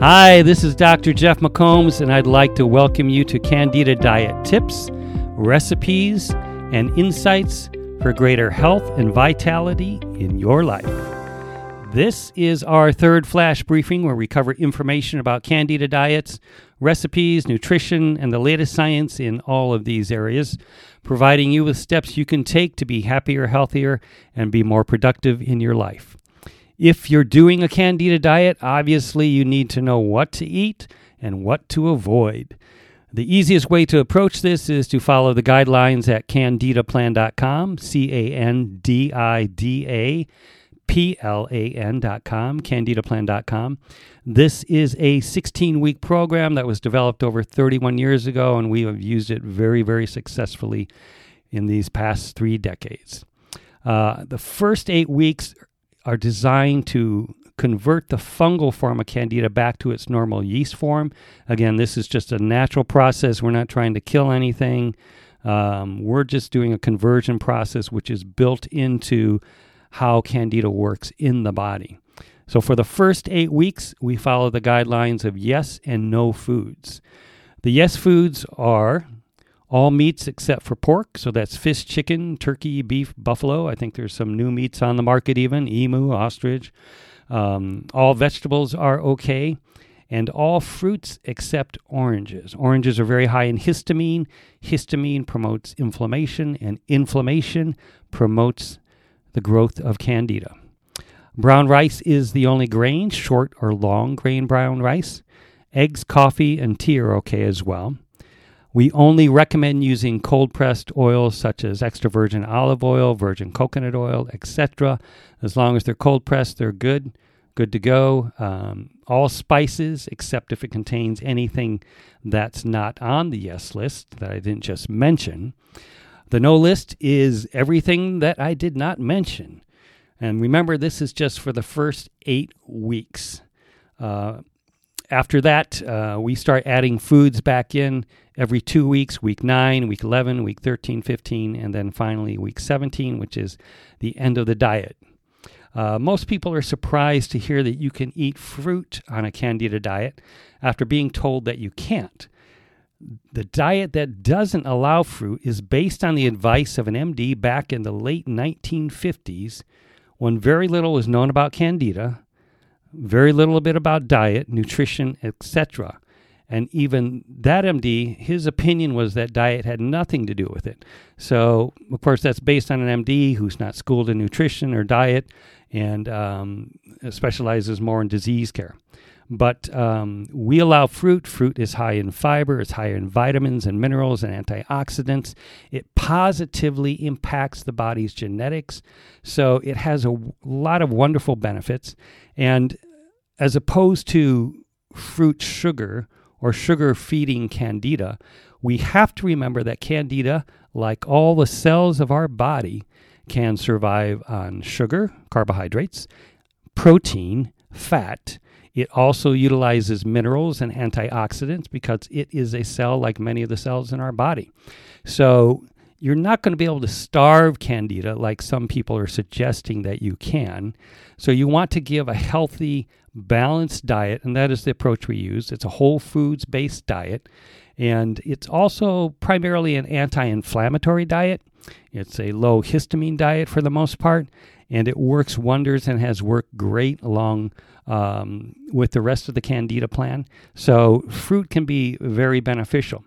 Hi, this is Dr. Jeff McCombs, and I'd like to welcome you to Candida Diet Tips, Recipes, and Insights for Greater Health and Vitality in Your Life. This is our third flash briefing where we cover information about Candida diets, recipes, nutrition, and the latest science in all of these areas, providing you with steps you can take to be happier, healthier, and be more productive in your life. If you're doing a Candida diet, obviously you need to know what to eat and what to avoid. The easiest way to approach this is to follow the guidelines at candidaplan.com, C A N D I D A P-L-A-N.com, candidaplan.com. This is a 16-week program that was developed over 31 years ago, and we have used it very, very successfully in these past three decades. Uh, the first eight weeks are designed to convert the fungal form of candida back to its normal yeast form. Again, this is just a natural process. We're not trying to kill anything. Um, we're just doing a conversion process, which is built into how candida works in the body. So, for the first eight weeks, we follow the guidelines of yes and no foods. The yes foods are all meats except for pork. So that's fish, chicken, turkey, beef, buffalo. I think there's some new meats on the market, even emu, ostrich. Um, all vegetables are okay. And all fruits except oranges. Oranges are very high in histamine. Histamine promotes inflammation, and inflammation promotes the growth of candida. Brown rice is the only grain, short or long grain brown rice. Eggs, coffee, and tea are okay as well. We only recommend using cold pressed oils such as extra virgin olive oil, virgin coconut oil, etc. As long as they're cold pressed, they're good, good to go. Um, all spices, except if it contains anything that's not on the yes list that I didn't just mention. The no list is everything that I did not mention. And remember, this is just for the first eight weeks. Uh, after that, uh, we start adding foods back in every two weeks week 9, week 11, week 13, 15, and then finally week 17, which is the end of the diet. Uh, most people are surprised to hear that you can eat fruit on a candida diet after being told that you can't. The diet that doesn't allow fruit is based on the advice of an MD back in the late 1950s when very little was known about candida, very little bit about diet, nutrition, etc. And even that MD, his opinion was that diet had nothing to do with it. So, of course, that's based on an MD who's not schooled in nutrition or diet and um, specializes more in disease care. But um, we allow fruit. Fruit is high in fiber, it's high in vitamins and minerals and antioxidants. It positively impacts the body's genetics. So it has a lot of wonderful benefits. And as opposed to fruit sugar or sugar feeding candida, we have to remember that candida, like all the cells of our body, can survive on sugar, carbohydrates, protein, fat, it also utilizes minerals and antioxidants because it is a cell like many of the cells in our body. So you're not going to be able to starve candida like some people are suggesting that you can. So you want to give a healthy, balanced diet, and that is the approach we use. It's a whole foods based diet, and it's also primarily an anti inflammatory diet. It's a low histamine diet for the most part, and it works wonders and has worked great along um, with the rest of the Candida plan. So fruit can be very beneficial.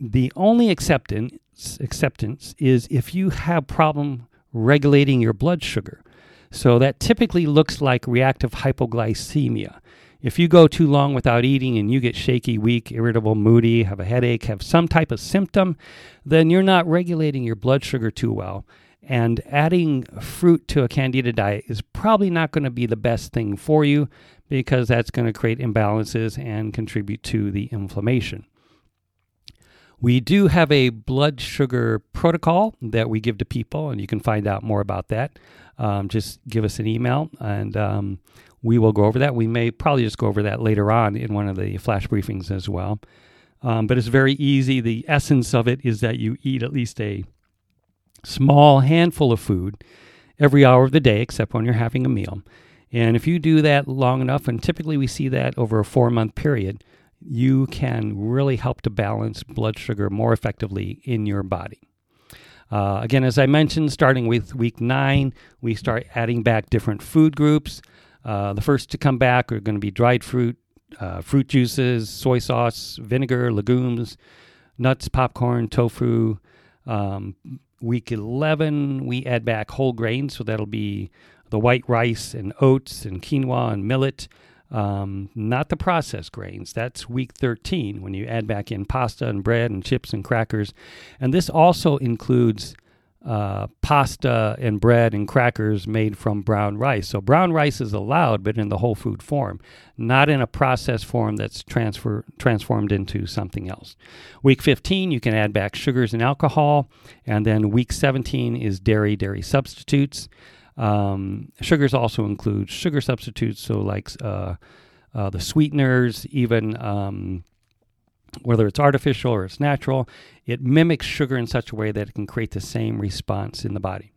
The only acceptance acceptance is if you have problem regulating your blood sugar. So that typically looks like reactive hypoglycemia. If you go too long without eating and you get shaky, weak, irritable, moody, have a headache, have some type of symptom, then you're not regulating your blood sugar too well. And adding fruit to a candida diet is probably not going to be the best thing for you because that's going to create imbalances and contribute to the inflammation. We do have a blood sugar protocol that we give to people, and you can find out more about that. Um, just give us an email and um, we will go over that. We may probably just go over that later on in one of the flash briefings as well. Um, but it's very easy. The essence of it is that you eat at least a small handful of food every hour of the day, except when you're having a meal. And if you do that long enough, and typically we see that over a four month period, you can really help to balance blood sugar more effectively in your body. Uh, again, as I mentioned, starting with week nine, we start adding back different food groups. Uh, the first to come back are going to be dried fruit, uh, fruit juices, soy sauce, vinegar, legumes, nuts, popcorn, tofu. Um, week 11, we add back whole grains, so that'll be the white rice and oats and quinoa and millet. Um, not the processed grains. That's week 13 when you add back in pasta and bread and chips and crackers. And this also includes uh, pasta and bread and crackers made from brown rice. So brown rice is allowed, but in the whole food form, not in a processed form that's transfer transformed into something else. Week 15, you can add back sugars and alcohol, and then week 17 is dairy, dairy substitutes. Um, sugars also include sugar substitutes, so like uh, uh, the sweeteners, even um, whether it's artificial or it's natural, it mimics sugar in such a way that it can create the same response in the body.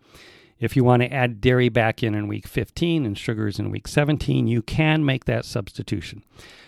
If you want to add dairy back in in week 15 and sugars in week 17, you can make that substitution.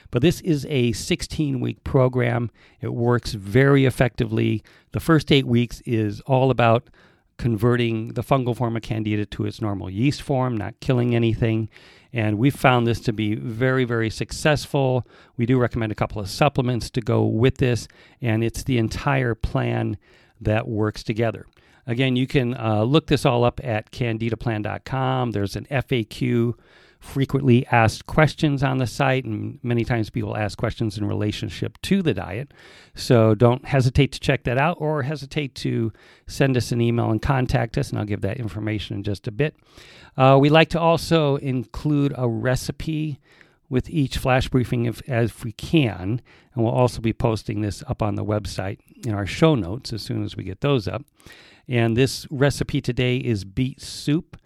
But this is a 16 week program. It works very effectively. The first eight weeks is all about converting the fungal form of candida to its normal yeast form, not killing anything. And we found this to be very, very successful. We do recommend a couple of supplements to go with this, and it's the entire plan that works together. Again, you can uh, look this all up at candidaplan.com. There's an FAQ frequently asked questions on the site, and many times people ask questions in relationship to the diet. So don't hesitate to check that out or hesitate to send us an email and contact us, and I'll give that information in just a bit. Uh, we like to also include a recipe with each flash briefing if, as we can, and we'll also be posting this up on the website in our show notes as soon as we get those up. And this recipe today is beet soup.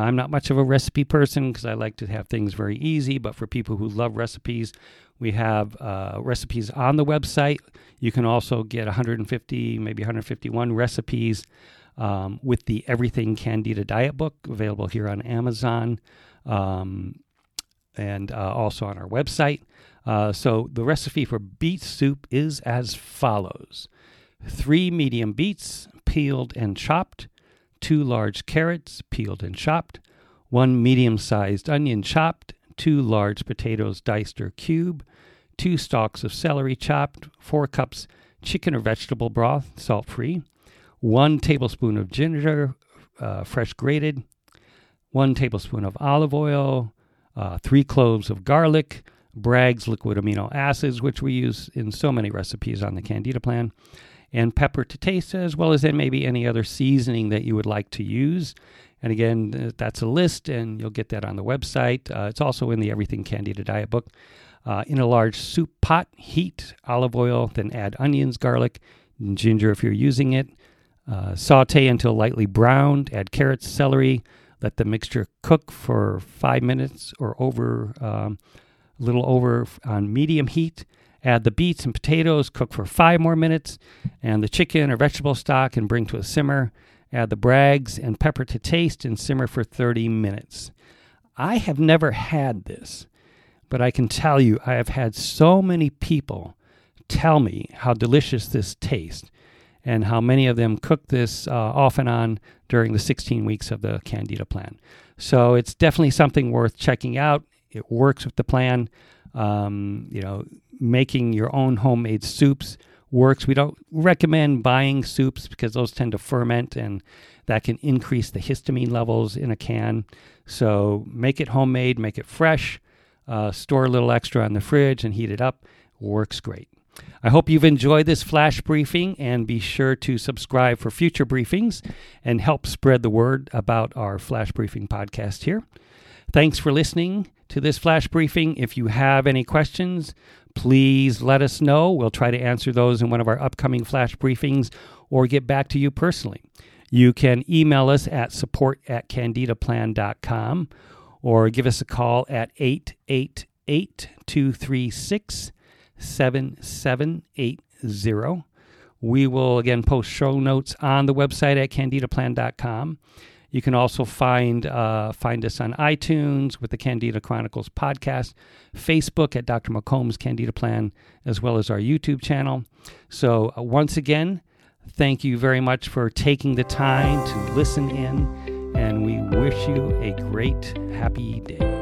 I'm not much of a recipe person because I like to have things very easy, but for people who love recipes, we have uh, recipes on the website. You can also get 150, maybe 151 recipes um, with the Everything Candida Diet book available here on Amazon um, and uh, also on our website. Uh, so the recipe for beet soup is as follows three medium beets, peeled and chopped two large carrots, peeled and chopped, one medium sized onion chopped, two large potatoes diced or cubed, two stalks of celery chopped, four cups chicken or vegetable broth, salt free, one tablespoon of ginger, uh, fresh grated, one tablespoon of olive oil, uh, three cloves of garlic, Bragg's liquid amino acids, which we use in so many recipes on the Candida plan, and pepper to taste, as well as then maybe any other seasoning that you would like to use. And again, that's a list, and you'll get that on the website. Uh, it's also in the Everything Candida Diet book. Uh, in a large soup pot, heat olive oil, then add onions, garlic, ginger if you're using it. Uh, saute until lightly browned. Add carrots, celery. Let the mixture cook for five minutes or over, um, a little over on medium heat. Add the beets and potatoes, cook for five more minutes, and the chicken or vegetable stock and bring to a simmer. Add the Bragg's and pepper to taste and simmer for 30 minutes. I have never had this, but I can tell you I have had so many people tell me how delicious this tastes and how many of them cook this uh, off and on during the 16 weeks of the Candida plan. So it's definitely something worth checking out. It works with the plan. Um, you know, making your own homemade soups works. We don't recommend buying soups because those tend to ferment and that can increase the histamine levels in a can. So make it homemade, make it fresh, uh, store a little extra in the fridge and heat it up. Works great. I hope you've enjoyed this flash briefing and be sure to subscribe for future briefings and help spread the word about our flash briefing podcast here. Thanks for listening to this flash briefing. If you have any questions, please let us know. We'll try to answer those in one of our upcoming flash briefings or get back to you personally. You can email us at support at candidaplan.com or give us a call at 888 236 7780. We will again post show notes on the website at candidaplan.com. You can also find uh, find us on iTunes with the Candida Chronicles podcast, Facebook at Dr. McCombs Candida Plan, as well as our YouTube channel. So uh, once again, thank you very much for taking the time to listen in, and we wish you a great, happy day.